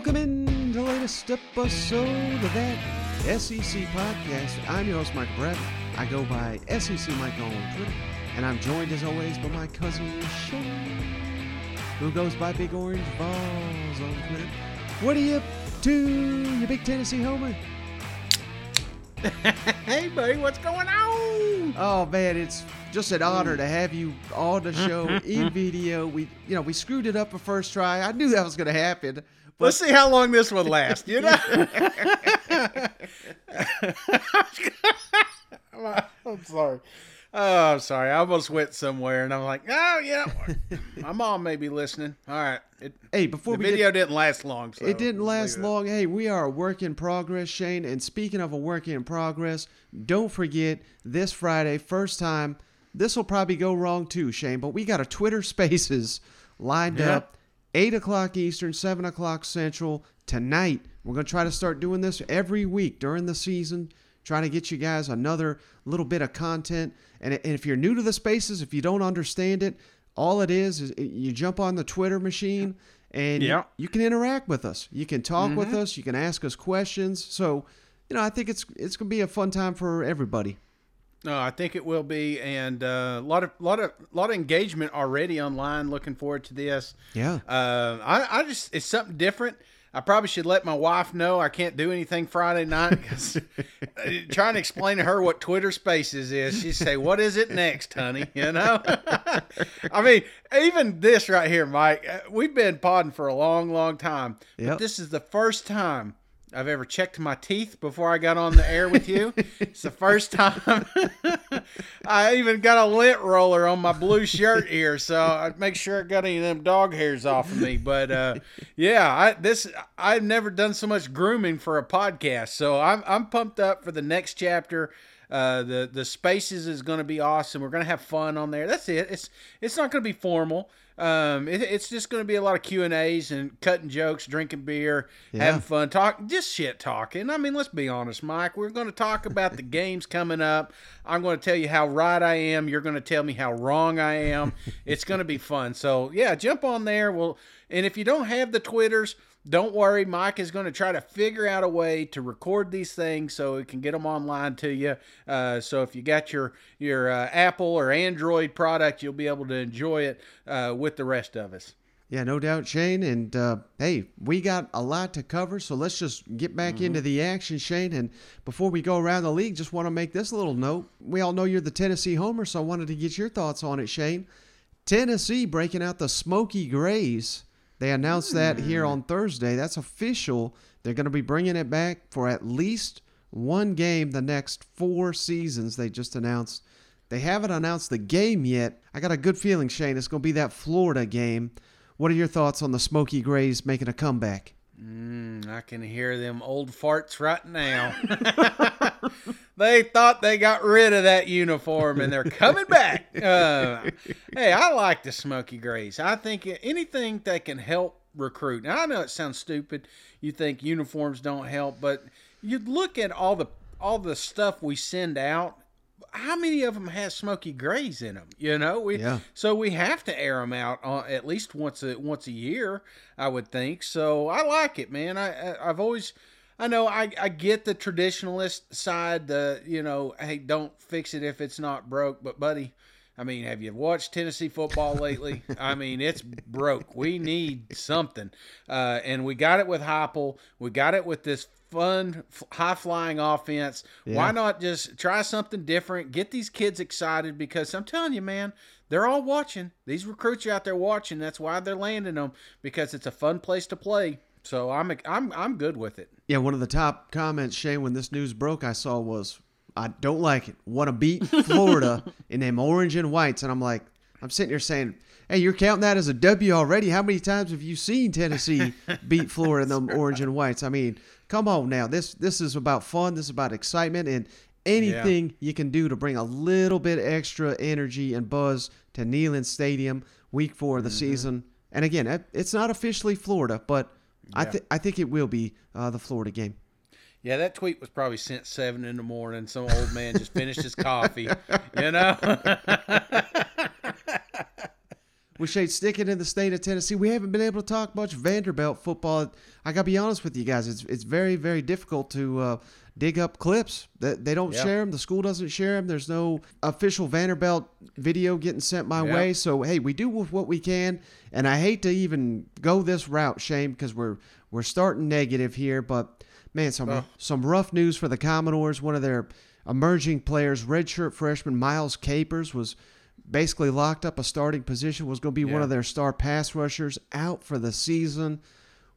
Welcome in to the latest episode of that SEC podcast. I'm your host, Mike Bratton. I go by SEC Mike on Twitter, and I'm joined as always by my cousin Shane, who goes by Big Orange Volz on Twitter. What are you up to, you big Tennessee homer? hey, buddy, what's going on? Oh man, it's just an honor to have you on the show in video. We, you know, we screwed it up a first try. I knew that was going to happen. Let's see how long this one lasts. You know. I'm sorry. Oh, I'm sorry. I almost went somewhere, and I'm like, oh yeah, my mom may be listening. All right. It, Hey, before the we video didn't last long. So It didn't last long. Hey, we are a work in progress, Shane. And speaking of a work in progress, don't forget this Friday, first time. This will probably go wrong too, Shane, but we got a Twitter Spaces lined Yeah. up, eight o'clock Eastern, seven o'clock Central tonight. We're gonna try to start doing this every week during the season. Trying to get you guys another little bit of content. And, and if you're new to the Spaces, if you don't understand it, all it is is you jump on the Twitter machine and you- Yeah. you can interact with us. You can talk with Mm-hmm. us. You can ask us questions. So, you know, I think it's it's gonna be a fun time for everybody. No, I think it will be, and uh, a lot of lot of lot of engagement already online. Looking forward to this. Yeah. Uh, I, I just it's something different. I probably should let my wife know I can't do anything Friday night because trying to explain to her what Twitter Spaces is, she say, "What is it next, honey?" You know. I mean, even this right here, Mike. uh, We've been podding for a long, long time, Yep. but this is the first time. I've ever checked my teeth before I got on the air with you. it's the first time I even got a lint roller on my blue shirt here, so I make sure I got any of them dog hairs off of me. But uh, yeah, I this I've never done so much grooming for a podcast, so I'm I'm pumped up for the next chapter. Uh, the the spaces is going to be awesome. We're going to have fun on there. That's it. It's it's not going to be formal. Um, it, it's just going to be a lot of Q and A's and cutting jokes, drinking beer, Yeah. having fun, talk just shit talking. I mean, let's be honest, Mike. We're going to talk about the games coming up. I'm going to tell you how right I am. You're going to tell me how wrong I am. It's going to be fun. So yeah, jump on there. Well, and if you don't have the Twitters, don't worry. Mike is going to try to figure out a way to record these things so we can get them online to you. Uh, so if you got your your uh, Apple or Android product, you'll be able to enjoy it uh, with the rest of us. Yeah, no doubt, Shane. And uh, hey, we got a lot to cover, so let's just get back Mm-hmm. into the action, Shane. And before we go around the league, just want to make this little note. We all know you're the Tennessee homer, so I wanted to get your thoughts on it, Shane. Tennessee breaking out the Smokey Greys. They announced that here Hmm. on Thursday. That's official. They're going to be bringing it back for at least one game the next four seasons. They just announced. They haven't announced the game yet. I got a good feeling, Shane. It's going to be that Florida game. What are your thoughts on the Smokey Greys making a comeback? Mm, I can hear them old farts right now. they thought they got rid of that uniform and they're coming back. Uh, hey, I like the Smokey Greys. I think anything that can help recruit. Now, I know it sounds stupid. You think uniforms don't help, but you look at all the all the stuff we send out. How many of them has Smokey Greys in them? You know, we Yeah. so we have to air them out uh, at least once a once a year, I would think. So I like it, man. I, I I've always, I know I I get the traditionalist side. The you know, hey, don't fix it if it's not broke. But buddy, I mean, have you watched Tennessee football lately? I mean, it's broke. We need something, uh, and we got it with Heupel. We got it with this fun, high flying offense. Yeah. Why not just try something different? Get these kids excited because I'm telling you, man, they're all watching. These recruits are out there watching. That's why they're landing them because it's a fun place to play. So I'm I'm I'm good with it. Yeah, one of the top comments, Shane, when this news broke, I saw was, I don't like it. Want to beat Florida in them orange and whites. And I'm like, I'm sitting here saying, hey, you're counting that as a W already. How many times have you seen Tennessee beat Florida in them orange and whites? I mean, come on now. This this is about fun. This is about excitement and anything you can do to bring a little bit extra energy and buzz to Neyland Stadium week four of the mm-hmm. season. And again, it's not officially Florida, but I, Yeah. th- I think it will be uh, the Florida game. Yeah, that tweet was probably sent seven in the morning. Some old man just finished his coffee, you know. we should stick it in the state of Tennessee. We haven't been able to talk much Vanderbilt football. I got to be honest with you guys. It's it's very very difficult to uh, dig up clips. That they don't Yeah. share them. The school doesn't share them. There's no official Vanderbilt video getting sent my Yeah. way. So hey, we do with what we can. And I hate to even go this route, Shane, because we're we're starting negative here. But man, some Oh. some rough news for the Commodores. One of their emerging players, redshirt freshman Miles Capers, was basically locked up a starting position. Was going to be one of their star pass rushers out for the season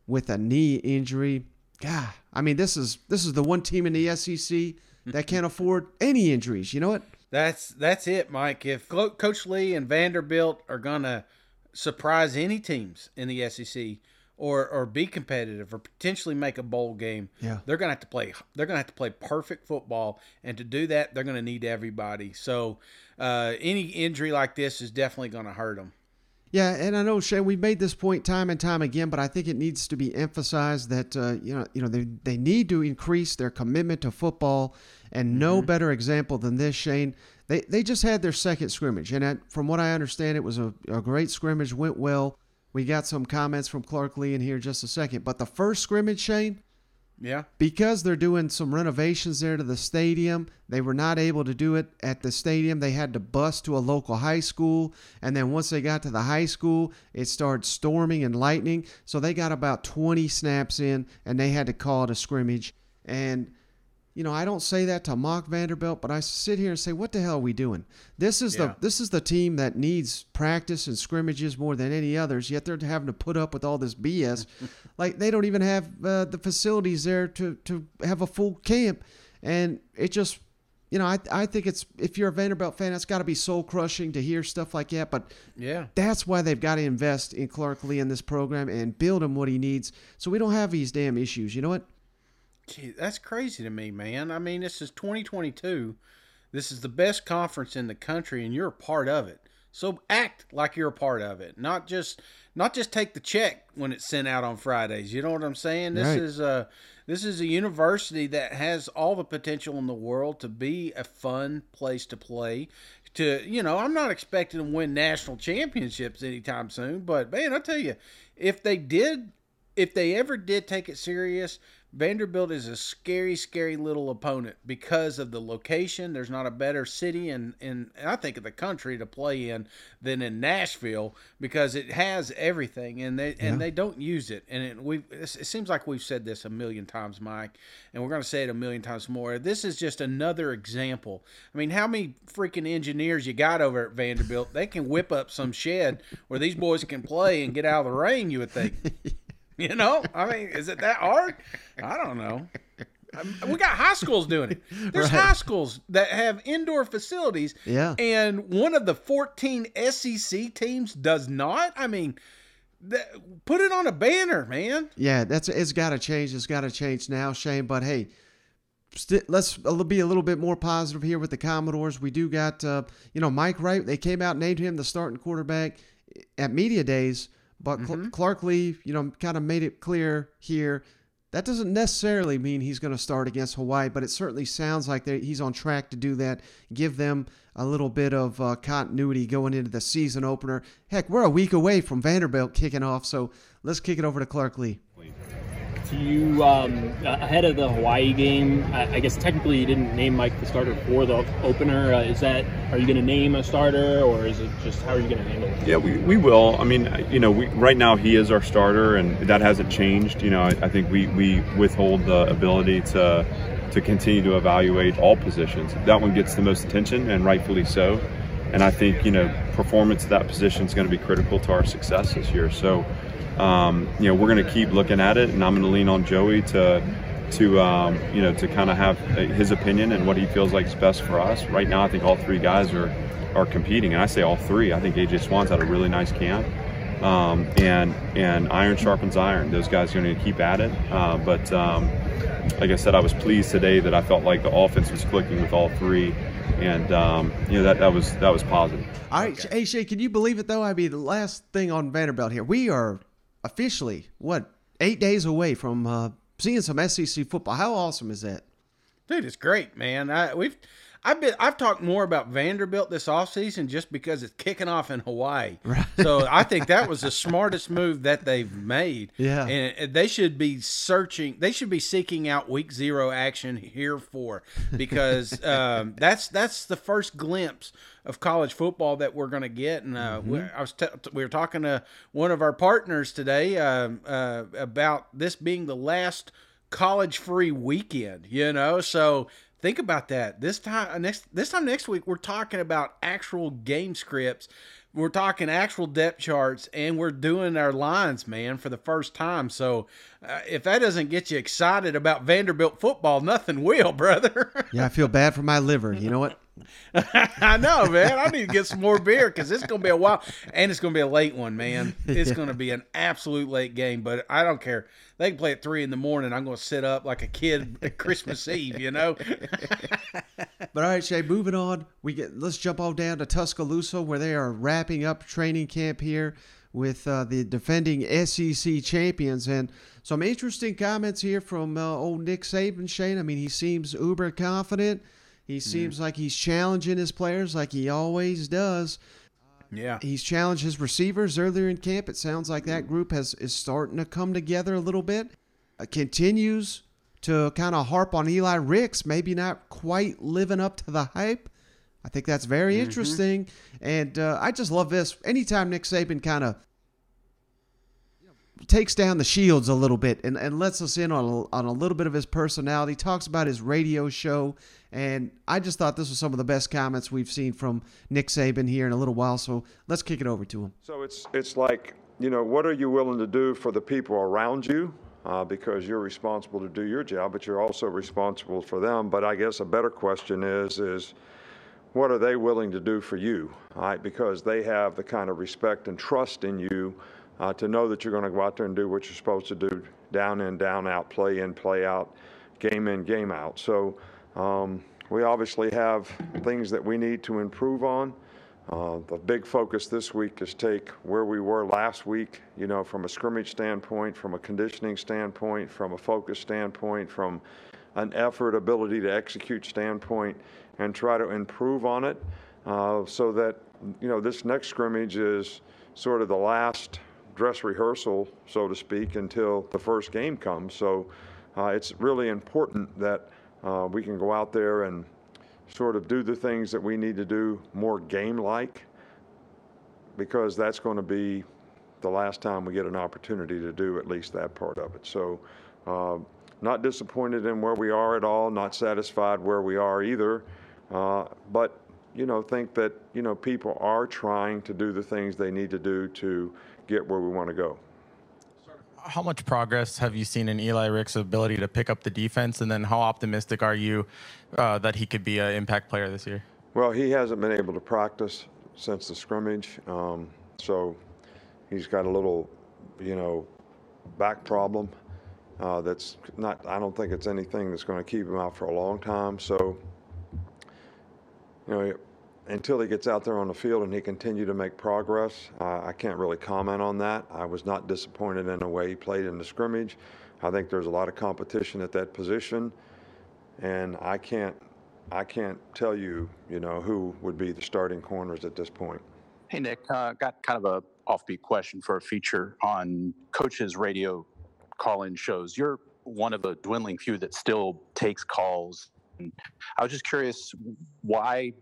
with a knee injury. God, I mean, this is this is the one team in the SEC that can't afford any injuries. You know what? That's that's it, Mike. If Coach Lea and Vanderbilt are gonna surprise any teams in the SEC or or be competitive or potentially make a bowl game, Yeah. they're gonna have to play. They're gonna have to play perfect football, and to do that, they're gonna need everybody. So, uh, any injury like this is definitely gonna hurt them. Yeah, and I know Shane, we've made this point time and time again, but I think it needs to be emphasized that uh, you know, you know, they they need to increase their commitment to football, and no better example than this, Shane. They they just had their second scrimmage, and at, from what I understand, it was a, a great scrimmage, went well. We got some comments from Clark Lea in here just a second, but the first scrimmage, Shane, Yeah, because they're doing some renovations there to the stadium, they were not able to do it at the stadium. They had to bus to a local high school. And then once they got to the high school, it started storming and lightning. So they got about 20 snaps in and they had to call it a scrimmage. And, you know, I don't say that to mock Vanderbilt, but I sit here and say, what the hell are we doing? This is Yeah. the this is the team that needs practice and scrimmages more than any others. Yet they're having to put up with all this BS. like they don't even have uh, the facilities there to to have a full camp, and it just. You know, I, I think it's if you're a Vanderbilt fan, it's got to be soul crushing to hear stuff like that. But yeah. that's why they've got to invest in Clark Lea in this program and build him what he needs, so we don't have these damn issues. You know what? Gee, that's crazy to me, man. I mean, this is 2022. This is the best conference in the country, and you're a part of it. So act like you're a part of it, not just not just take the check when it's sent out on Fridays. You know what I'm saying? This Right. is a this is a university that has all the potential in the world to be a fun place to play. To you know, I'm not expecting to win national championships anytime soon, but man, I tell you, if they did if they ever did take it serious, Vanderbilt is a scary, scary little opponent because of the location. There's not a better city in, in I think of the country to play in than in Nashville because it has everything and they and they don't use it. And it, we it seems like we've said this a million times, Mike, and we're going to say it a million times more. This is just another example. I mean, how many freaking engineers you got over at Vanderbilt? They can whip up some shed where these boys can play and get out of the rain. You would think. You know, I mean, is it that hard? I don't know. We got high schools doing it. There's Right. high schools that have indoor facilities, Yeah. and one of the 14 SEC teams does not. I mean, put it on a banner, man. Yeah, that's it's got to change. It's got to change now, Shane. But hey, st- let's be a little bit more positive here with the Commodores. We do got uh, you know Mike Wright. They came out and named him the starting quarterback at media days. But Cl- Clark Lea, you know, kind of made it clear here. That doesn't necessarily mean he's going to start against Hawaii, but it certainly sounds like they- he's on track to do that. Give them a little bit of uh, continuity going into the season opener. Heck, we're a week away from Vanderbilt kicking off, so let's kick it over to Clark Lea. Do you, um, ahead of the Hawaii game, I, I guess technically you didn't name Mike the starter for the opener. Uh, is that, are you going to name a starter or is it just, how are you going to handle it? Yeah, we, we will. I mean, you know, we, right now he is our starter, and that hasn't changed. You know, I, I think we, we withhold the ability to to continue to evaluate all positions. That one gets the most attention, and rightfully so. And I think you know, performance at that position is going to be critical to our success this year. So, um, you know, we're going to keep looking at it, and I'm going to lean on Joey to to um, you know to kind of have his opinion and what he feels like is best for us. Right now, I think all three guys are are competing, and I say all three. I think AJ Swann's had a really nice camp, um, and and iron sharpens iron. Those guys are going to keep at it. Uh, but um, like I said, I was pleased today that I felt like the offense was clicking with all three, and um, you know that that was that was positive. All right, hey Shay, can you believe it though? I mean, the last thing on Vanderbilt here, we are officially what eight days away from uh, seeing some SEC football. How awesome is that? Dude, it's great, man. I we've I've been I've talked more about Vanderbilt this offseason just because it's kicking off in Hawaii. Right. So I think that was the smartest move that they've made. Yeah. And they should be searching they should be seeking out week zero action here for because um, that's that's the first glimpse of college football that we're going to get. And uh, we, I was t- we were talking to one of our partners today uh, uh, about this being the last college free weekend. You know, so think about that. This time uh, next this time next week we're talking about actual game scripts. We're talking actual depth charts and we're doing our lines, man, for the first time. So, uh, if that doesn't get you excited about Vanderbilt football, nothing will, brother. Yeah, I feel bad for my liver. You know what? I know, man. I need to get some more beer because it's going to be a while, and it's going to be a late one, man. It's going to be an absolute late game, but I don't care. They can play at three in the morning. I'm going to sit up like a kid at Christmas Eve, you know. But all right, Shay, moving on. We get let's jump all down to Tuscaloosa where they are wrapping up training camp here with uh, the defending SEC champions and some interesting comments here from uh, old Nick Saban. Shane, I mean, he seems uber confident. He seems like he's challenging his players like he always does. Yeah. He's challenged his receivers earlier in camp. It sounds like that group has is starting to come together a little bit. Uh, continues to kind of harp on Eli Ricks, maybe not quite living up to the hype. I think that's very interesting, and uh, I just love this. Anytime Nick Saban kind of takes down the shields a little bit and, and lets us in on a, on a little bit of his personality, talks about his radio show, and I just thought this was some of the best comments we've seen from Nick Saban here in a little while. So let's kick it over to him. So it's it's like you know what are you willing to do for the people around you uh, because you're responsible to do your job, but you're also responsible for them. But I guess a better question is is what are they willing to do for you? Right, because they have the kind of respect and trust in you uh, to know that you're going to go out there and do what you're supposed to do, down in, down out, play in, play out, game in, game out. So. Um, we obviously have things that we need to improve on. Uh, the big focus this week is take where we were last week, you know, from a scrimmage standpoint, from a conditioning standpoint, from a focus standpoint, from an effort, ability to execute standpoint, and try to improve on it uh, so that, you know, this next scrimmage is sort of the last dress rehearsal, so to speak, until the first game comes. So uh, it's really important that uh, we can go out there and sort of do the things that we need to do more game like because that's going to be the last time we get an opportunity to do at least that part of it. So, uh, not disappointed in where we are at all, not satisfied where we are either, uh, but you know, think that you know people are trying to do the things they need to do to get where we want to go how much progress have you seen in Eli Rick's ability to pick up the defense, and then how optimistic are you uh, that he could be an impact player this year? Well, he hasn't been able to practice since the scrimmage, um, so he's got a little, you know, back problem. Uh, that's not. I don't think it's anything that's going to keep him out for a long time. So, you know, until he gets out there on the field and he continue to make progress, uh, I can't really comment on that. I was not disappointed in the way he played in the scrimmage. I think there's a lot of competition at that position, and I can't I can't tell you you know who would be the starting corners at this point. Hey Nick, uh, got kind of a offbeat question for a feature on coaches' radio call-in shows. You're one of a dwindling few that still takes calls I was just curious why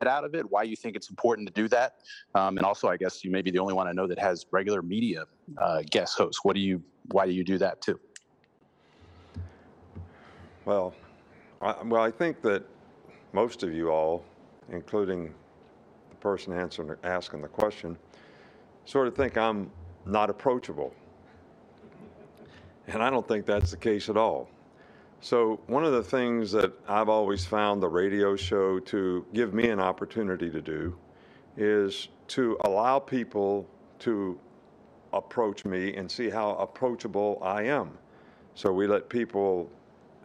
get out of it, why you think it's important to do that, um, and also I guess you may be the only one I know that has regular media uh, guest hosts. What do you? Why do you do that too? Well, I, well, I think that most of you all, including the person answering asking the question, sort of think I'm not approachable, and I don't think that's the case at all. So, one of the things that I've always found the radio show to give me an opportunity to do is to allow people to approach me and see how approachable I am. So, we let people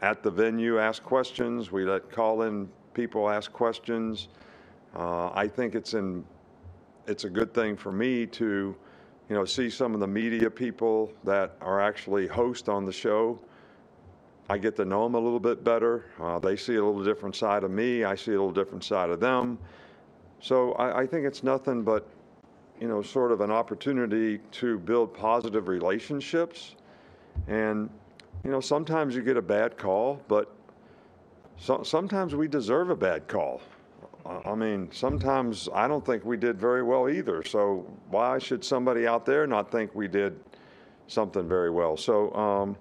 at the venue ask questions, we let call in people ask questions. Uh, I think it's in it's a good thing for me to you know see some of the media people that are actually host on the show I get to know them a little bit better. Uh, they see a little different side of me. I see a little different side of them. So I, I think it's nothing but, you know, sort of an opportunity to build positive relationships. And, you know, sometimes you get a bad call, but so, sometimes we deserve a bad call. I mean, sometimes I don't think we did very well either. So why should somebody out there not think we did something very well? So um,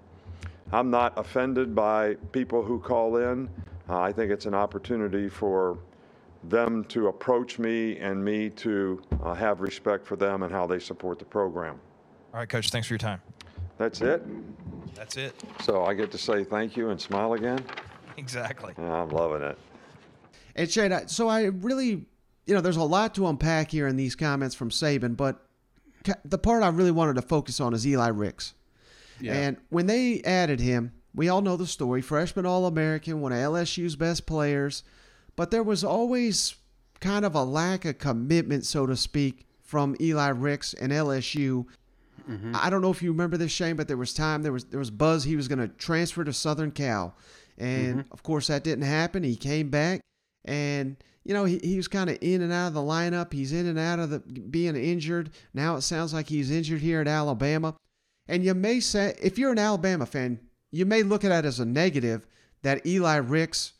I'm not offended by people who call in. Uh, I think it's an opportunity for them to approach me and me to uh, have respect for them and how they support the program. All right, Coach. Thanks for your time. That's it. That's it. So I get to say thank you and smile again. Exactly. Yeah, I'm loving it. And Shane, so I really, you know, there's a lot to unpack here in these comments from Saban, but the part I really wanted to focus on is Eli Ricks. And when they added him, we all know the story freshman All American, one of LSU's best players, but there was always kind of a lack of commitment, so to speak, from Eli Ricks and LSU. Mm-hmm. I don't know if you remember this, Shane, but there was time there was there was buzz he was going to transfer to Southern Cal, and mm-hmm. of course that didn't happen. He came back, and you know he, he was kind of in and out of the lineup. He's in and out of the being injured. Now it sounds like he's injured here at Alabama, and you may say if you're an Alabama fan, you may look at that as a negative that Eli Ricks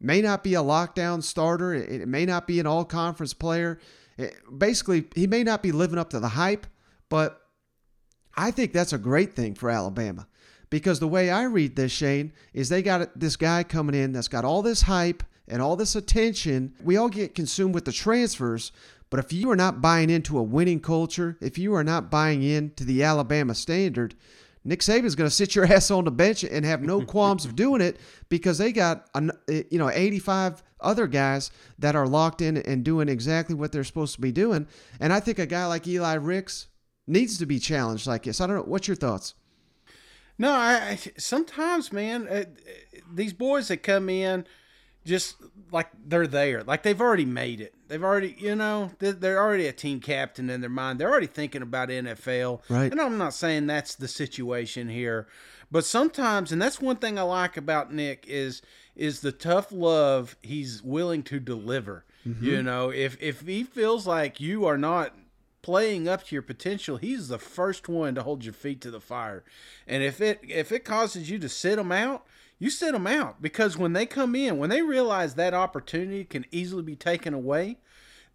may not be a lockdown starter. It, may not be an all conference player. It- basically, he may not be living up to the hype, but I think that's a great thing for Alabama because the way I read this, Shane, is they got this guy coming in that's got all this hype and all this attention. We all get consumed with the transfers, but if you are not buying into a winning culture, if you are not buying into the Alabama standard, Nick Saban's going to sit your ass on the bench and have no qualms of doing it because they got you know 85 other guys that are locked in and doing exactly what they're supposed to be doing. And I think a guy like Eli Ricks needs to be challenged like this. I don't know. What's your thoughts? No, I, I sometimes, man, uh, these boys that come in just like they're there, like they've already made it. They've already, you know, they're, already a team captain in their mind. They're already thinking about NFL. Right. And I'm not saying that's the situation here, but sometimes, and that's one thing I like about Nick is is the tough love he's willing to deliver. Mm-hmm. You know, if if he feels like you are not playing up to your potential, he's the first one to hold your feet to the fire. And if it if it causes you to sit them out, you sit them out because when they come in, when they realize that opportunity can easily be taken away,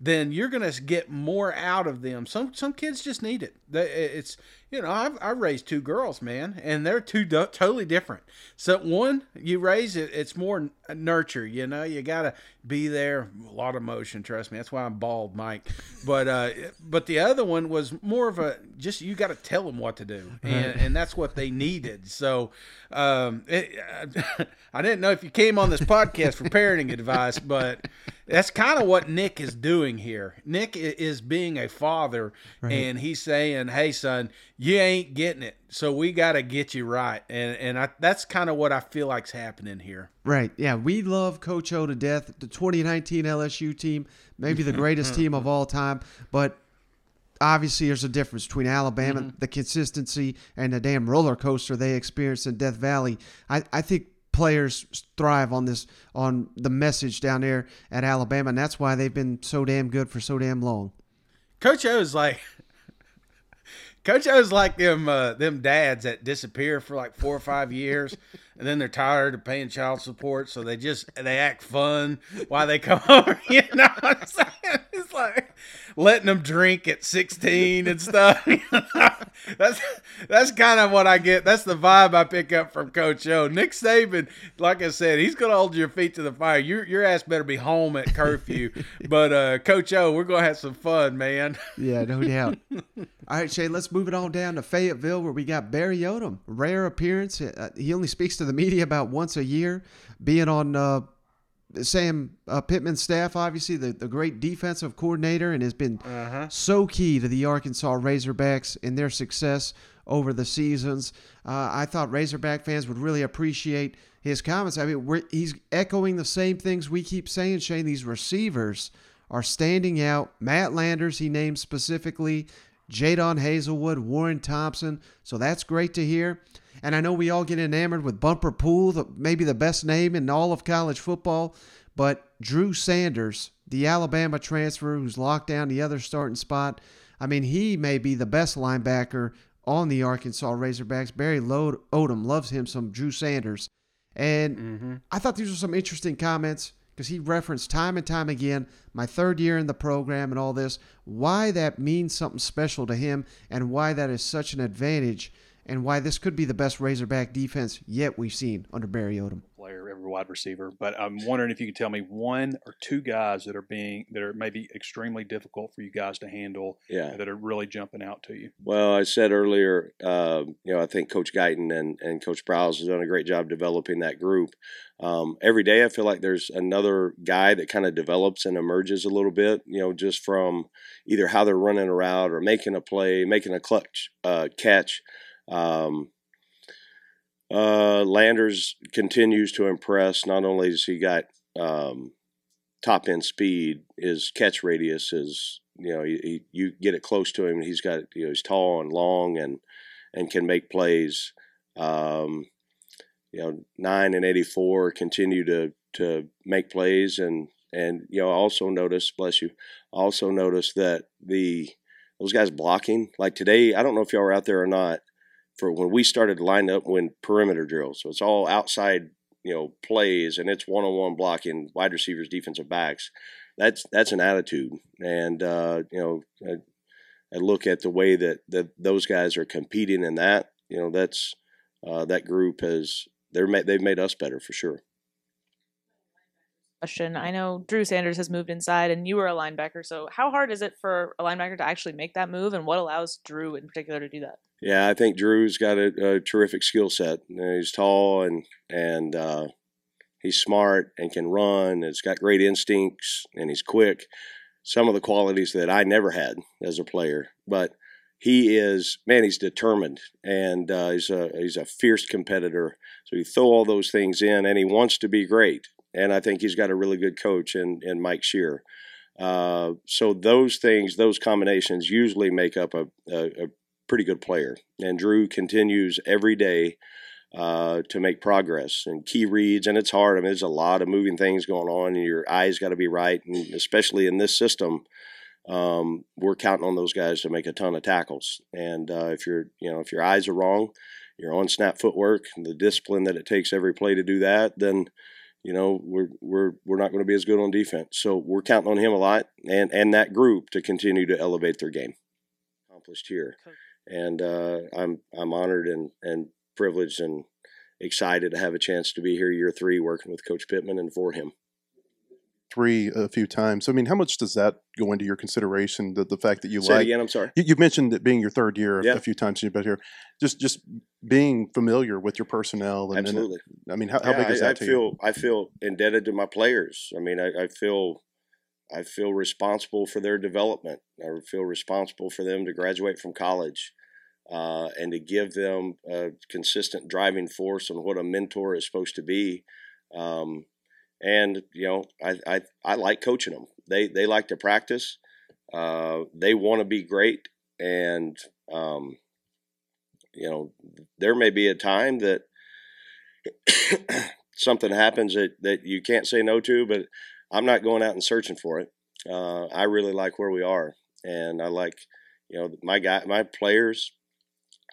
then you're going to get more out of them. Some some kids just need it. It's you know I've I raised two girls, man, and they're two do- totally different. So one you raise it, it's more nurture. You know you got to be there. A lot of motion, trust me. That's why I'm bald, Mike. But uh, but the other one was more of a just you got to tell them what to do, and and that's what they needed. So um, it, I didn't know if you came on this podcast for parenting advice, but that's kind of what Nick is doing here. Nick is being a father, and he's saying, "Hey, son, you ain't getting it, so we got to get you right." And and I, that's kind of what I feel like's happening here. Right. Yeah, we love Coach O to death. The 2019 LSU team, maybe the greatest team of all time, but obviously there's a difference between Alabama, mm-hmm. the consistency, and the damn roller coaster they experienced in Death Valley. I, I think players thrive on this on the message down there at Alabama, and that's why they've been so damn good for so damn long. Coach O is like. Coach O's like them uh, them dads that disappear for like four or five years, and then they're tired of paying child support, so they just they act fun while they come over. You know what I'm saying? It's like letting them drink at 16 and stuff. you know? that's that's kind of what I get. That's the vibe I pick up from Coach O. Nick Saban, like I said, he's gonna hold your feet to the fire. Your your ass better be home at curfew. but uh, Coach O, we're gonna have some fun, man. Yeah, no doubt. All right, Shane, let's move it on down to Fayetteville where we got Barry Odom. Rare appearance. Uh, he only speaks to the media about once a year, being on uh, Sam uh, Pittman's staff, obviously, the, the great defensive coordinator, and has been so key to the Arkansas Razorbacks in their success over the seasons. Uh, I thought Razorback fans would really appreciate his comments. I mean, we're, he's echoing the same things we keep saying, Shane. These receivers are standing out. Matt Landers, he named specifically, Jadon Haselwood, Warren Thompson. So that's great to hear. And I know we all get enamored with Bumper Pool, the, maybe the best name in all of college football, but Drew Sanders, the Alabama transfer who's locked down the other starting spot, I mean, he may be the best linebacker on the Arkansas Razorbacks. Barry Odom loves him some Drew Sanders. And mm-hmm. I thought these were some interesting comments because he referenced time and time again my third year in the program and all this, why that means something special to him and why that is such an advantage and why this could be the best Razorback defense yet we've seen under Barry Odom player, every wide receiver. But I'm wondering if you could tell me one or two guys that are being that are maybe extremely difficult for you guys to handle. Yeah. that are really jumping out to you. Well, I said earlier, uh, you know, I think Coach Guiton and and Coach Browse has done a great job developing that group. Um, every day, I feel like there's another guy that kind of develops and emerges a little bit. You know, just from either how they're running a route or making a play, making a clutch uh, catch. Um, uh, Landers continues to impress. Not only has he got um, top end speed, his catch radius is you know he, he, you get it close to him. He's got you know he's tall and long and and can make plays. Um, you know, nine and eighty four continue to to make plays and and you know also notice bless you also notice that the those guys blocking like today I don't know if y'all were out there or not for when we started to line up when perimeter drills. So it's all outside, you know, plays and it's one-on-one blocking wide receivers, defensive backs. That's that's an attitude, and uh, you know, I, I, look at the way that that those guys are competing in that. You know, that's uh, that group has they're they've made us better for sure. Question. I know Drew Sanders has moved inside, and you were a linebacker. So, how hard is it for a linebacker to actually make that move, and what allows Drew in particular to do that? Yeah, I think Drew's got a, a terrific skill set. You know, he's tall and and uh, he's smart and can run. He's got great instincts and he's quick. Some of the qualities that I never had as a player, but he is man. He's determined and uh, he's a he's a fierce competitor. So you throw all those things in, and he wants to be great. And I think he's got a really good coach in in Mike Shear. Uh, so those things, those combinations, usually make up a, a, a pretty good player. And Drew continues every day uh, to make progress and key reads. And it's hard. I mean, there's a lot of moving things going on, and your eyes got to be right. And especially in this system, um, we're counting on those guys to make a ton of tackles. And uh, if you're, you know, if your eyes are wrong, your on snap footwork, and the discipline that it takes every play to do that, then you know we're we're we're not going to be as good on defense. So we're counting on him a lot and and that group to continue to elevate their game. Accomplished here and uh, I'm I'm honored and and privileged and excited to have a chance to be here year three working with Coach Pittman and for him. Three a few times. I mean, how much does that go into your consideration? The the fact that you Say like again. I'm sorry. You, you mentioned it being your third year yeah. a few times you've been here. Just just being familiar with your personnel. And, Absolutely. And, I mean, how, how yeah, big is that I, to I feel you? I feel indebted to my players. I mean, I, I feel I feel responsible for their development. I feel responsible for them to graduate from college uh, and to give them a consistent driving force on what a mentor is supposed to be. Um, and you know, I, I, I like coaching them. They they like to practice. Uh, they want to be great, and um, you know, there may be a time that something happens that, that you can't say no to, but I'm not going out and searching for it. Uh, I really like where we are, and I like, you know, my guy, my players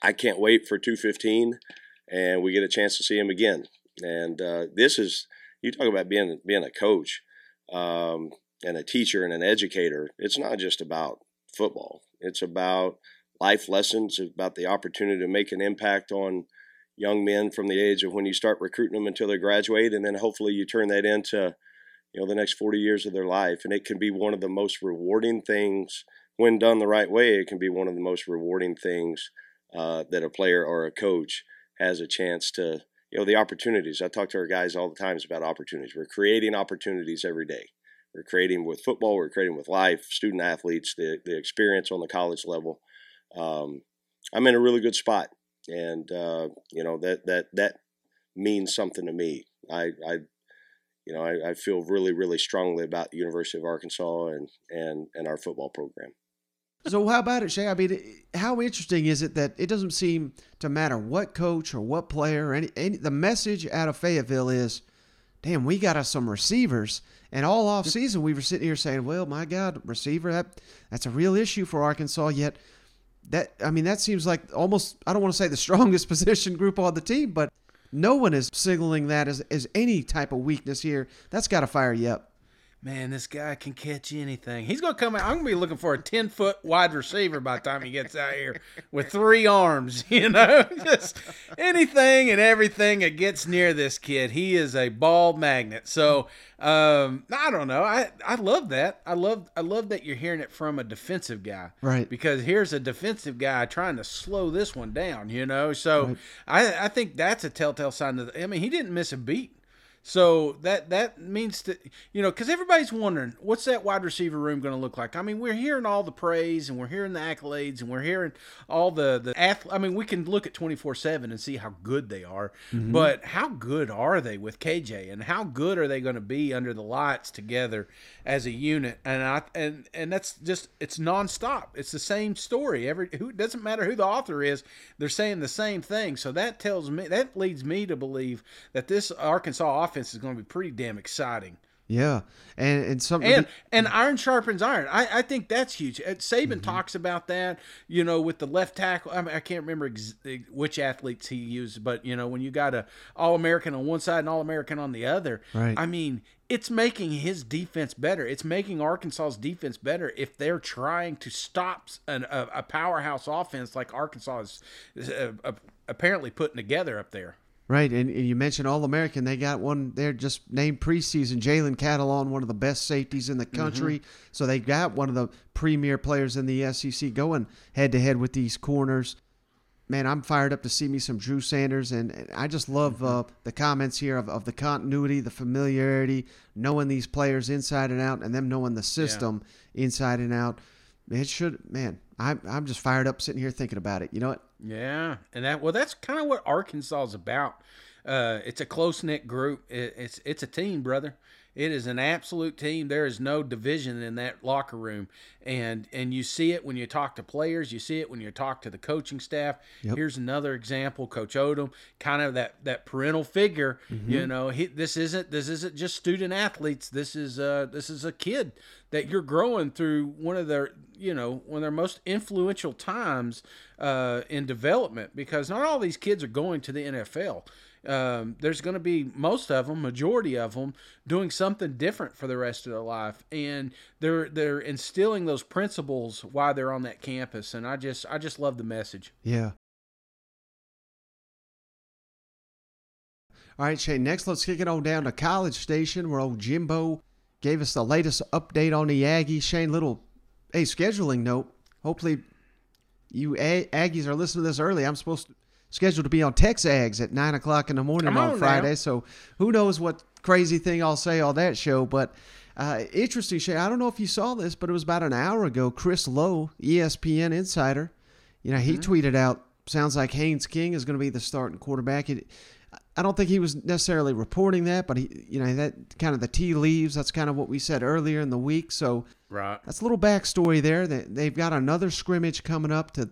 I can't wait for 215 and we get a chance to see him again. And uh, this is, you talk about being, being a coach um, and a teacher and an educator. It's not just about football, it's about life lessons, about the opportunity to make an impact on young men from the age of when you start recruiting them until they graduate. And then hopefully you turn that into, you know, the next 40 years of their life. And it can be one of the most rewarding things when done the right way. It can be one of the most rewarding things uh, that a player or a coach has a chance to, you know, the opportunities. I talk to our guys all the times about opportunities. We're creating opportunities every day. We're creating with football. We're creating with life, student athletes, the the experience on the college level. Um, I'm in a really good spot, and uh, you know that that that means something to me. I, I you know, I, I, feel really, really strongly about the University of Arkansas and and and our football program. So how about it, Shay? I mean, how interesting is it that it doesn't seem to matter what coach or what player or any, any the message out of Fayetteville is, damn, we got us some receivers. And all off season, we were sitting here saying, well, my God, receiver, that that's a real issue for Arkansas. Yet that I mean, that seems like almost I don't want to say the strongest position group on the team, but no one is signaling that as, as any type of weakness here. That's got to fire you up. Man, this guy can catch anything. He's gonna come out. I'm gonna be looking for a ten foot wide receiver by the time he gets out here with three arms. You know, just anything and everything that gets near this kid. He is a ball magnet. So um, I don't know. I I love that. I love I love that you're hearing it from a defensive guy. Right. Because here's a defensive guy trying to slow this one down. You know. So right. I I think that's a telltale sign that I mean he didn't miss a beat. So that that means that you know because everybody's wondering what's that wide receiver room going to look like. I mean, we're hearing all the praise and we're hearing the accolades and we're hearing all the the ath- I mean, we can look at twenty four seven and see how good they are, mm-hmm. but how good are they with KJ and how good are they going to be under the lights together as a unit? And I and and that's just it's nonstop. It's the same story. Every who doesn't matter who the author is, they're saying the same thing. So that tells me that leads me to believe that this Arkansas offense is going to be pretty damn exciting. Yeah, and and some and and iron sharpens iron. I, I think that's huge. Uh, Saban mm-hmm. talks about that. You know, with the left tackle. I, mean, I can't remember ex- which athletes he used, but you know, when you got a all American on one side and all American on the other. Right. I mean, it's making his defense better. It's making Arkansas's defense better if they're trying to stop an, a, a, powerhouse offense like Arkansas is uh, uh, apparently putting together up there. Right, and, and you mentioned All American. They got one there just named preseason. Jalen Catalon, one of the best safeties in the mm-hmm. country. Mm-hmm. So they got one of the premier players in the SEC going head to head with these corners. Man, I'm fired up to see me some Drew Sanders, and, and I just love mm-hmm. uh, the comments here of, of the continuity, the familiarity, knowing these players inside and out, and them knowing the system yeah. inside and out. It should, man. I'm I'm just fired up sitting here thinking about it. You know what? Yeah, and that well, that's kind of what Arkansas is about. Uh, it's a close knit group. It, it's it's a team, brother. It is an absolute team. There is no division in that locker room, and and you see it when you talk to players. You see it when you talk to the coaching staff. Yep. Here's another example: Coach Odom, kind of that that parental figure. Mm-hmm. You know, he, this isn't this isn't just student athletes. This is uh this is a kid that you're growing through one of their you know one of their most influential times uh, in development because not all these kids are going to the NFL um, there's going to be most of them, majority of them, doing something different for the rest of their life, and they're they're instilling those principles while they're on that campus, and I just I just love the message. Yeah. All right, Shane. Next, let's kick it on down to College Station, where old Jimbo gave us the latest update on the Aggies. Shane, little hey scheduling note. Hopefully, you Aggies are listening to this early. I'm supposed to scheduled to be on TexAgs at nine o'clock in the morning Come on, on Friday. So who knows what crazy thing I'll say on that show. But uh, interesting, Shay. I don't know if you saw this, but it was about an hour ago. Chris Low, ESPN insider, you know, he mm-hmm. tweeted out, "Sounds like Haynes King is going to be the starting quarterback." It, I don't think he was necessarily reporting that, but he, you know, that kind of the tea leaves. That's kind of what we said earlier in the week. So, right, that's a little backstory there. That they've got another scrimmage coming up to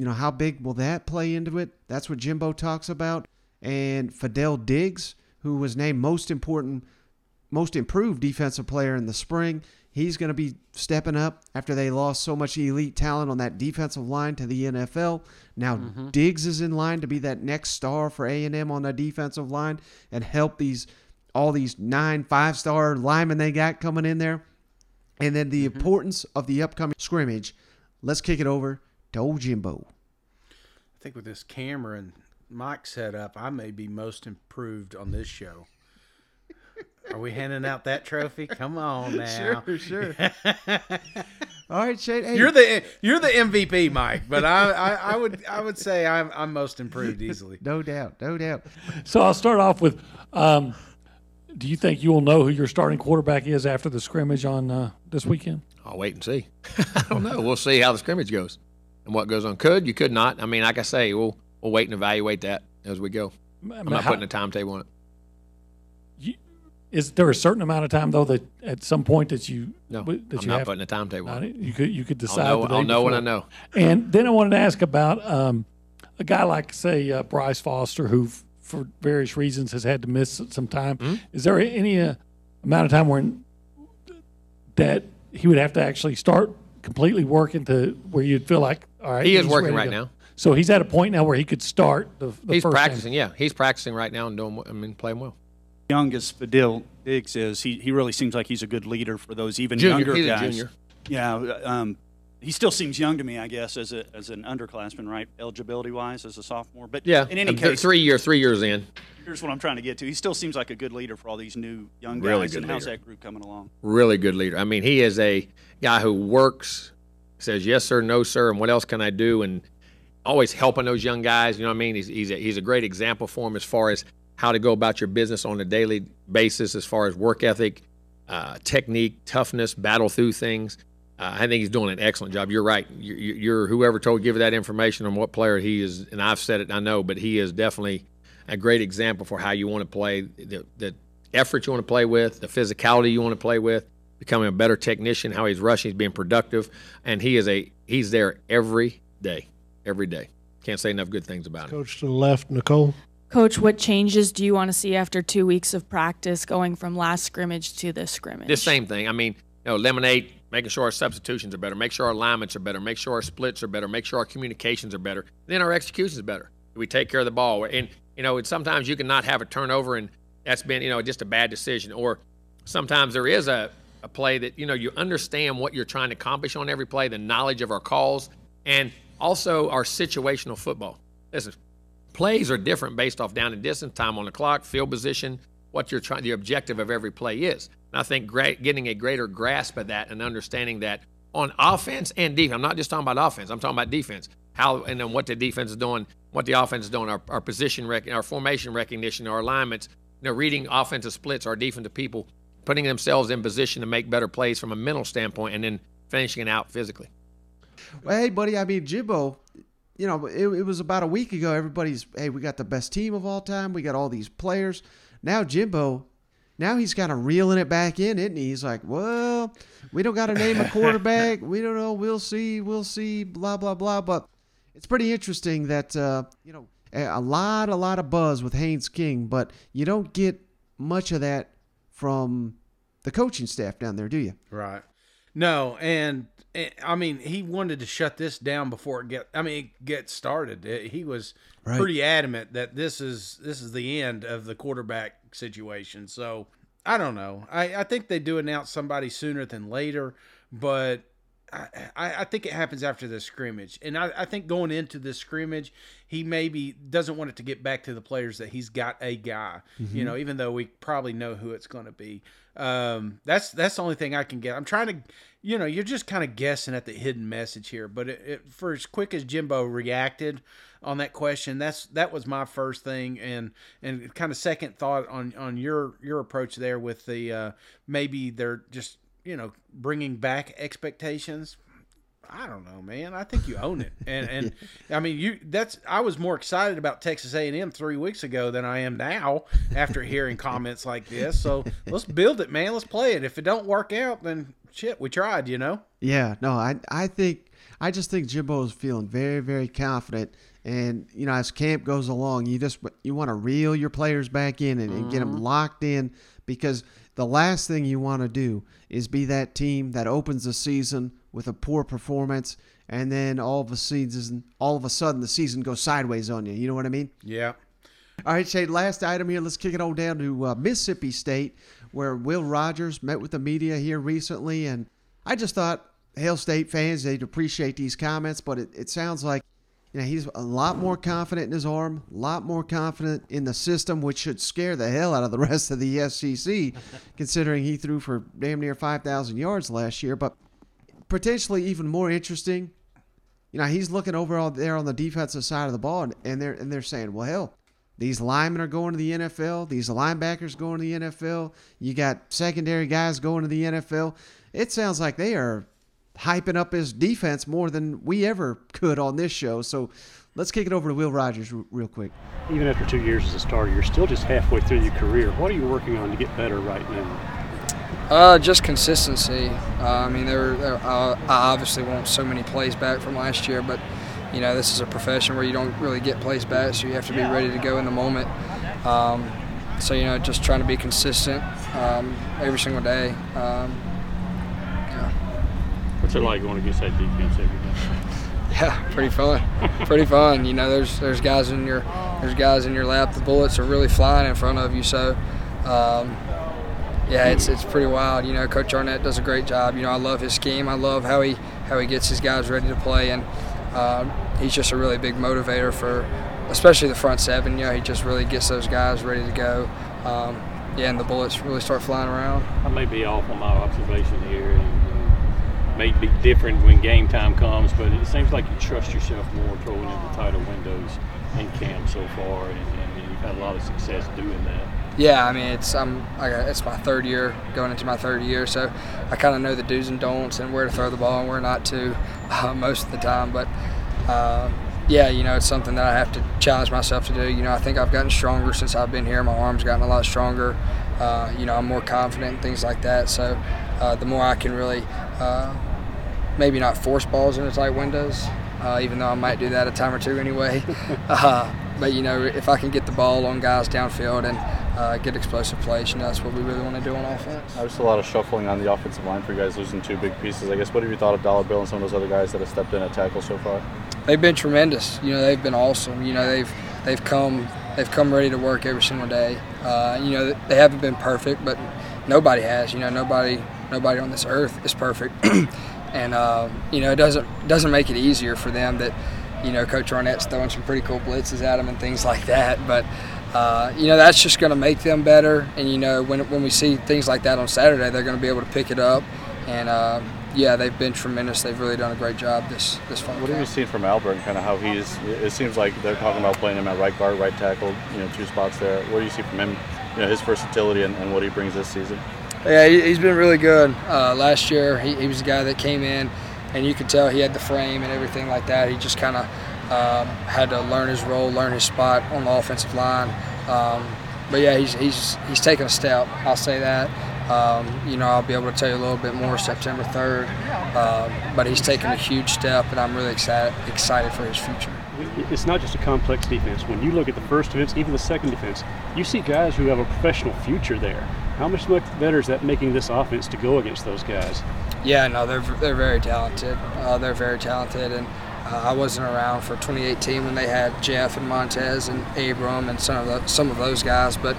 you know, how big will that play into it? That's what Jimbo talks about. And Fadil Diggs, who was named most important, most improved defensive player in the spring, he's going to be stepping up after they lost so much elite talent on that defensive line to the NFL. Now mm-hmm. Diggs is in line to be that next star for A&M on the defensive line and help these all these nine five-star linemen they got coming in there. And then the mm-hmm. importance of the upcoming scrimmage. Let's kick it over to old Jimbo. I think with this camera and mic set up, I may be most improved on this show. Are we handing out that trophy? Come on now. Sure, sure. All right, Shane. Hey. You're the you're the MVP, Mike. But I, I, I would I would say I'm I'm most improved easily. no doubt, no doubt. So I'll start off with. Um, do you think you will know who your starting quarterback is after the scrimmage on uh, this weekend? I'll wait and see. I don't know. We'll see how the scrimmage goes and what goes on. Could you could not? I mean, like I say, we'll we'll wait and evaluate that as we go. I'm not how, putting a timetable on it. You, is there a certain amount of time though that at some point that you No, that I'm you not have, putting a timetable on it. You could you could I'll decide. know- the I'll know when I know. And then I wanted to ask about um, a guy like say uh, Bryce Foster, who f- for various reasons has had to miss some time. Mm-hmm. Is there any uh, amount of time when that he would have to actually start completely working to where you'd feel like all right? He is he's working right now. So he's at a point now where he could start the, the he's first game. practicing. Yeah, he's practicing right now and doing. I mean, playing well. Youngest as Fadil Diggs is, he, he really seems like he's a good leader for those even Junior. younger He's a guys. junior. Yeah, um, he still seems young to me, I guess, as a as an underclassman, right? Eligibility wise, as a sophomore. But Yeah, in any and th- case, three year, three years in. here's what I'm trying to get to. He still seems like a good leader for all these new young guys. Really good and how's that group coming along? really good leader. I mean, he is a guy who works, says yes sir, no sir, and what else can I do, and always helping those young guys. You know what I mean? He's he's a, he's a great example for them as far as how to go about your business on a daily basis, as far as work ethic, uh, technique, toughness, battle through things. Uh, I think he's doing an excellent job. You're right. You're, you're whoever told give that information on what player he is, and I've said it. I know, but he is definitely a great example for how you want to play, the, the effort you want to play with, the physicality you want to play with, becoming a better technician, how he's rushing, he's being productive, and he is a he's there every day, every day. Can't say enough good things about him. Coach to the left, Nicole. Coach, what changes do you want to see after two weeks of practice going from last scrimmage to this scrimmage? The same thing. I mean, you know, eliminate, making sure our substitutions are better, make sure our alignments are better, make sure our splits are better, make sure our communications are better. Then our execution is better. We take care of the ball, and you know, and sometimes you can not have a turnover, and that's been you know just a bad decision. Or sometimes there is a, a play that you know you understand what you're trying to accomplish on every play, the knowledge of our calls, and also our situational football. Listen, plays are different based off down and distance, time on the clock, field position, what you're trying, the objective of every play is. And I think great, getting a greater grasp of that and understanding that on offense and defense. I'm not just talking about offense. I'm talking about defense. How and then what the defense is doing, what the offense is doing, our, our position, rec- our formation recognition, our alignments. You know, reading offensive splits, our defensive people, putting themselves in position to make better plays from a mental standpoint, and then finishing it out physically. Well, hey, buddy, I mean, Jimbo, you know, it, it was about a week ago. Everybody's, hey, we got the best team of all time. We got all these players. Now, Jimbo, now he's kind of reeling it back in, isn't he? He's like, well, we don't got to name a quarterback. we don't know. We'll see. We'll see. Blah, blah, blah. But it's pretty interesting that, uh, you know, a a lot, a lot of buzz with Haynes King, but you don't get much of that from the coaching staff down there, do you? Right. No, and, and I mean, he wanted to shut this down before it get. I mean, it get started. Uh, He was Right. pretty adamant that this is this is the end of the quarterback situation. So I don't know. I I think they do announce somebody sooner than later, but. I, I think it happens after the scrimmage, and I, I think going into the scrimmage, he maybe doesn't want it to get back to the players that he's got a guy. You Mhm. know, even though we probably know who it's going to be. Um, that's that's the only thing I can get. I'm trying to, you know, you're just kind of guessing at the hidden message here. But it, it, for as quick as Jimbo reacted on that question, that's that was my first thing, and and kind of second thought on on your your approach there with the uh, maybe they're just you know bringing back expectations. I don't know, man. I think you own it, and and I mean you. That's I was more excited about Texas A and M three weeks ago than I am now after hearing comments like this. So let's build it, man. Let's play it. If it don't work out, then shit, we tried. You know. Yeah, no, I I think I just think Jimbo is feeling very very confident, and you know as camp goes along, you just you want to reel your players back in and, and get them Mhm. locked in because the last thing you want to do is be that team that opens the season with a poor performance and then all of a season all of a sudden the season goes sideways on you. You know what I mean? Yeah. All right, Shane, last item here. Let's kick it on down to uh, Mississippi State, where Will Rogers met with the media here recently. And I just thought, Hail State fans, they'd appreciate these comments, but it, it sounds like you know, he's a lot more confident in his arm, a lot more confident in the system, which should scare the hell out of the rest of the SEC, considering he threw for damn near 5,000 yards last year. But potentially even more interesting, you know, he's looking over all there on the defensive side of the ball, and, and they're and they're saying, well, hell, these linemen are going to the NFL, these linebackers going to the NFL. You got secondary guys going to the NFL. It sounds like they are hyping up his defense more than we ever could on this show. So Let's kick it over to Will Rogers r- real quick. Even after two years as a starter, you're still just halfway through your career. What are you working on to get better right now? Uh, just consistency. Uh, I mean, there, there uh, I obviously want so many plays back from last year, but you know, this is a profession where you don't really get plays back, so you have to be ready to go in the moment. Um, so you know, just trying to be consistent um, every single day. Um, What's it like going against that defense every day? Yeah, pretty fun. pretty fun. You know, there's there's guys in your there's guys in your lap. The bullets are really flying in front of you. So, um, yeah, it's it's pretty wild. You know, Coach Arnett does a great job. You know, I love his scheme. I love how he how he gets his guys ready to play, and um, he's just a really big motivator for, especially the front seven. You know, he just really gets those guys ready to go. Um, yeah, and the bullets really start flying around. I may be off on my observation here. And, may be different when game time comes, but it seems like you trust yourself more throwing into tighter windows in camp so far, and, and you've had a lot of success doing that. Yeah, I mean it's I'm got, it's my third year going into my third year, so I kind of know the do's and don'ts and where to throw the ball and where not to uh, most of the time. But uh, yeah, you know it's something that I have to challenge myself to do. You know I think I've gotten stronger since I've been here. My arms gotten a lot stronger. Uh, you know I'm more confident and things like that. So uh, the more I can really uh, maybe not force balls into tight windows, uh, even though I might do that a time or two anyway. uh, but you know, if I can get the ball on guys downfield and uh, get explosive plays, you know, that's what we really want to do on offense. Obviously, a lot of shuffling on the offensive line for you guys losing two big pieces. I guess what have you thought of Dollar Bill and some of those other guys that have stepped in at tackle so far? They've been tremendous. You know, they've been awesome. You know, they've they've come they've come ready to work every single day. Uh, you know, they haven't been perfect, but nobody has. You know, nobody nobody on this earth is perfect. and uh, you know it doesn't doesn't make it easier for them that you know Coach Arnett's throwing some pretty cool blitzes at them and things like that. But uh, you know that's just going to make them better. And you know when when we see things like that on Saturday, they're going to be able to pick it up. And uh, yeah, they've been tremendous. They've really done a great job this this fall. What have you seen from Albert and kind of how he's? It seems like they're talking about playing him at right guard, right tackle. You know, two spots there. What do you see from him? You know, his versatility and, and what he brings this season. Yeah, he- he's been really good. Uh, last year, he, he was the guy that came in, and you could tell he had the frame and everything like that. He just kind of um, had to learn his role, learn his spot on the offensive line. Um, but yeah, he's he's he's taken a step. I'll say that. Um, you know, I'll be able to tell you a little bit more September 3rd. Um, but he's taken a huge step, and I'm really excited excited for his future. It's not just a complex defense. When you look at the first defense, even the second defense, you see guys who have a professional future there. How much much better is that making this offense to go against those guys? Yeah, no, they're they're very talented. Uh, they're very talented, and uh, I wasn't around for 2018 when they had Jeff and Montez and Abram and some of the, some of those guys, but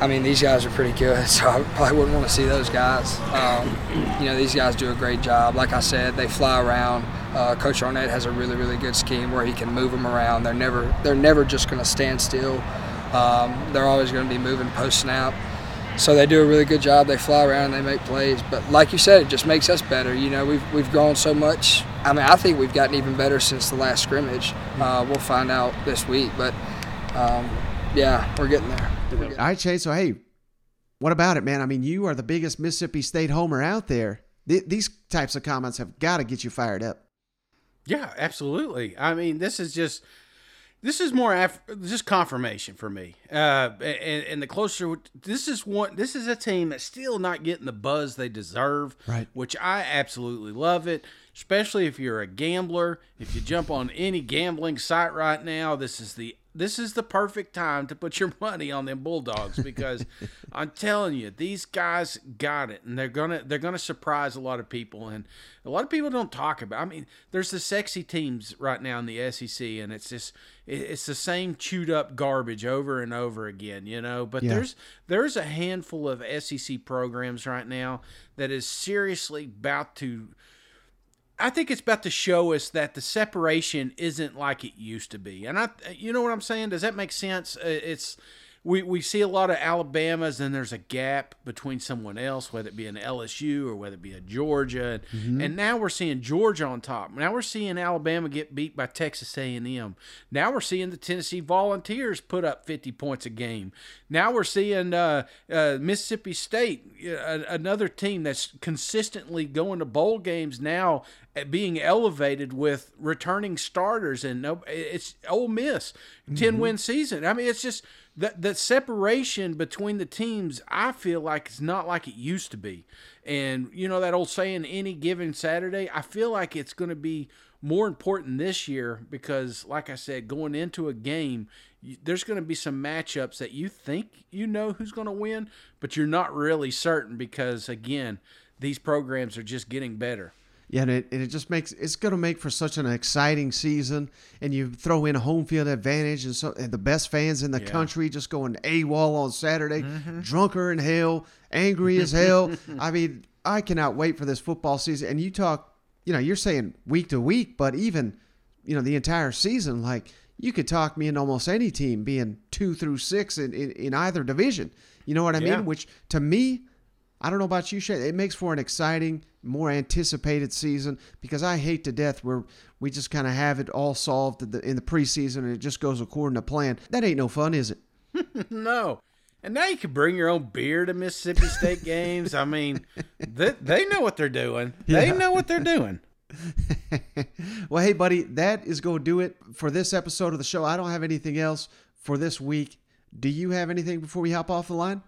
I mean these guys are pretty good, so I probably wouldn't want to see those guys. Um, you know, these guys do a great job. Like I said, they fly around. Uh, Coach Arnett has a really really good scheme where he can move them around. They're never they're never just going to stand still. Um, they're always going to be moving post snap. So they do a really good job. They fly around and they make plays. But like you said, it just makes us better. You know, we've we've grown so much. I mean, I think we've gotten even better since the last scrimmage. Uh, we'll find out this week, but um, yeah, we're getting there. All right, Chase. So hey, what about it, man? I mean, you are the biggest Mississippi State homer out there. Th- these types of comments have got to get you fired up. Yeah, absolutely. I mean, this is just this is more af- just confirmation for me. Uh, and, and the closer this is one, this is a team that's still not getting the buzz they deserve. Right. Which I absolutely love it. Especially if you're a gambler, if you jump on any gambling site right now, this is the this is the perfect time to put your money on them Bulldogs because I'm telling you, these guys got it, and they're gonna they're gonna surprise a lot of people, and a lot of people don't talk about. I mean, there's the sexy teams right now in the SEC, and it's just it's the same chewed up garbage over and over again, you know. But Yeah. there's there's a handful of SEC programs right now that is seriously about to I think it's about to show us that the separation isn't like it used to be. And I you know what I'm saying? Does that make sense? It's we, we see a lot of Alabamas, and there's a gap between someone else, whether it be an LSU or whether it be a Georgia, and, Mhm. and now we're seeing Georgia on top. Now we're seeing Alabama get beat by Texas A&M. Now we're seeing the Tennessee Volunteers put up 50 points a game. Now we're seeing uh, uh, Mississippi State, uh, another team that's consistently going to bowl games now, uh, being elevated with returning starters, and no, it's Ole Miss, 10 win season. I mean, it's just the the separation between the teams. I feel like it's not like it used to be, and you know that old saying, "Any given Saturday." I feel like it's going to be more important this year because, like I said, going into a game, there's going to be some matchups that you think you know who's going to win, but you're not really certain because, again, these programs are just getting better. Yeah, and it, and it just makes it's going to make for such an exciting season. And you throw in a home field advantage, and so and the best fans in the Yeah. country just going AWOL on Saturday, Mhm. drunker in hell, angry as hell. I mean, I cannot wait for this football season. And you talk, you know, you're saying week to week, but even you know the entire season, like you could talk me into almost any team being two through six in, in, in either division. You know what I Yeah. mean? Which to me, I don't know about you, Shay. It makes for an exciting, more anticipated season because I hate to death where we just kind of have it all solved in the, in the preseason and it just goes according to plan. That ain't no fun, is it? no. And now you can bring your own beer to Mississippi State games. I mean, they, they know what they're doing. They Yeah. know what they're doing. well, hey, buddy, that is going to do it for this episode of the show. I don't have anything else for this week. Do you have anything before we hop off the line?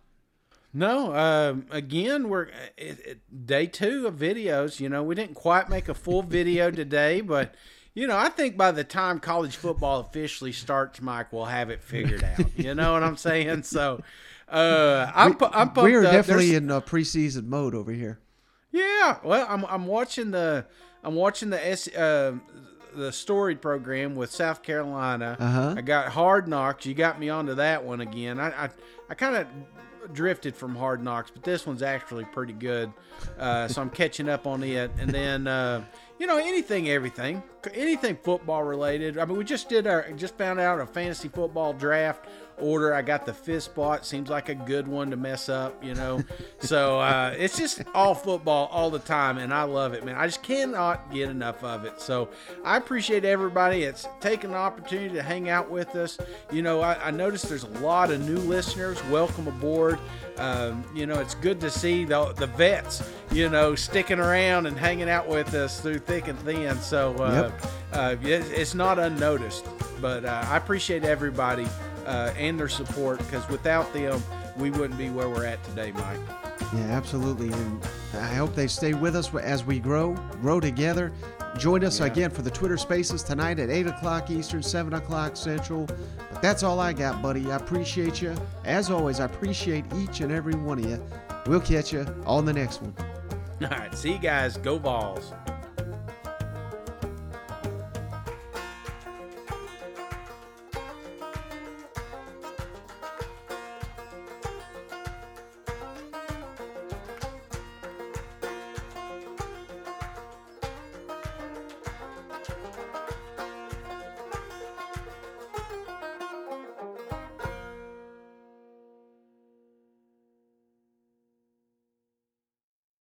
No, um, again, we're it, it, day two of videos. You know, we didn't quite make a full video today, but you know, I think by the time college football officially starts, Mike, we'll have it figured out. You know what I'm saying? So, uh, I'm pu- I'm we are up. definitely There's- in uh, preseason mode over here. Yeah, well, I'm I'm watching the I'm watching the S uh, the storied program with South Carolina. Uh-huh. I got Hard Knocks. You got me onto that one again. I I, I kind of drifted from Hard Knocks, but this one's actually pretty good. Uh, so I'm catching up on it, and then. Uh, you know anything, everything, anything football related. I mean, we just did our, just found out a fantasy football draft order. I got the fifth spot. Seems like a good one to mess up, you know. so uh, it's just all football all the time, and I love it, man. I just cannot get enough of it. So I appreciate everybody that's taking the opportunity to hang out with us. You know, I, I noticed there's a lot of new listeners. Welcome aboard. Um, you know, it's good to see the, the vets, you know, sticking around and hanging out with us through thick and thin. So uh, uh, it, it's not unnoticed. But uh, I appreciate everybody uh, and their support because without them, we wouldn't be where we're at today, Mike. Yeah, absolutely. And I hope they stay with us as we grow, grow together. Join us Yeah. again for the Twitter Spaces tonight at 8 o'clock Eastern, 7 o'clock Central. But that's all I got, buddy. I appreciate you. As always, I appreciate each and every one of you. We'll catch you on the next one. All right, see you guys. Go Vols.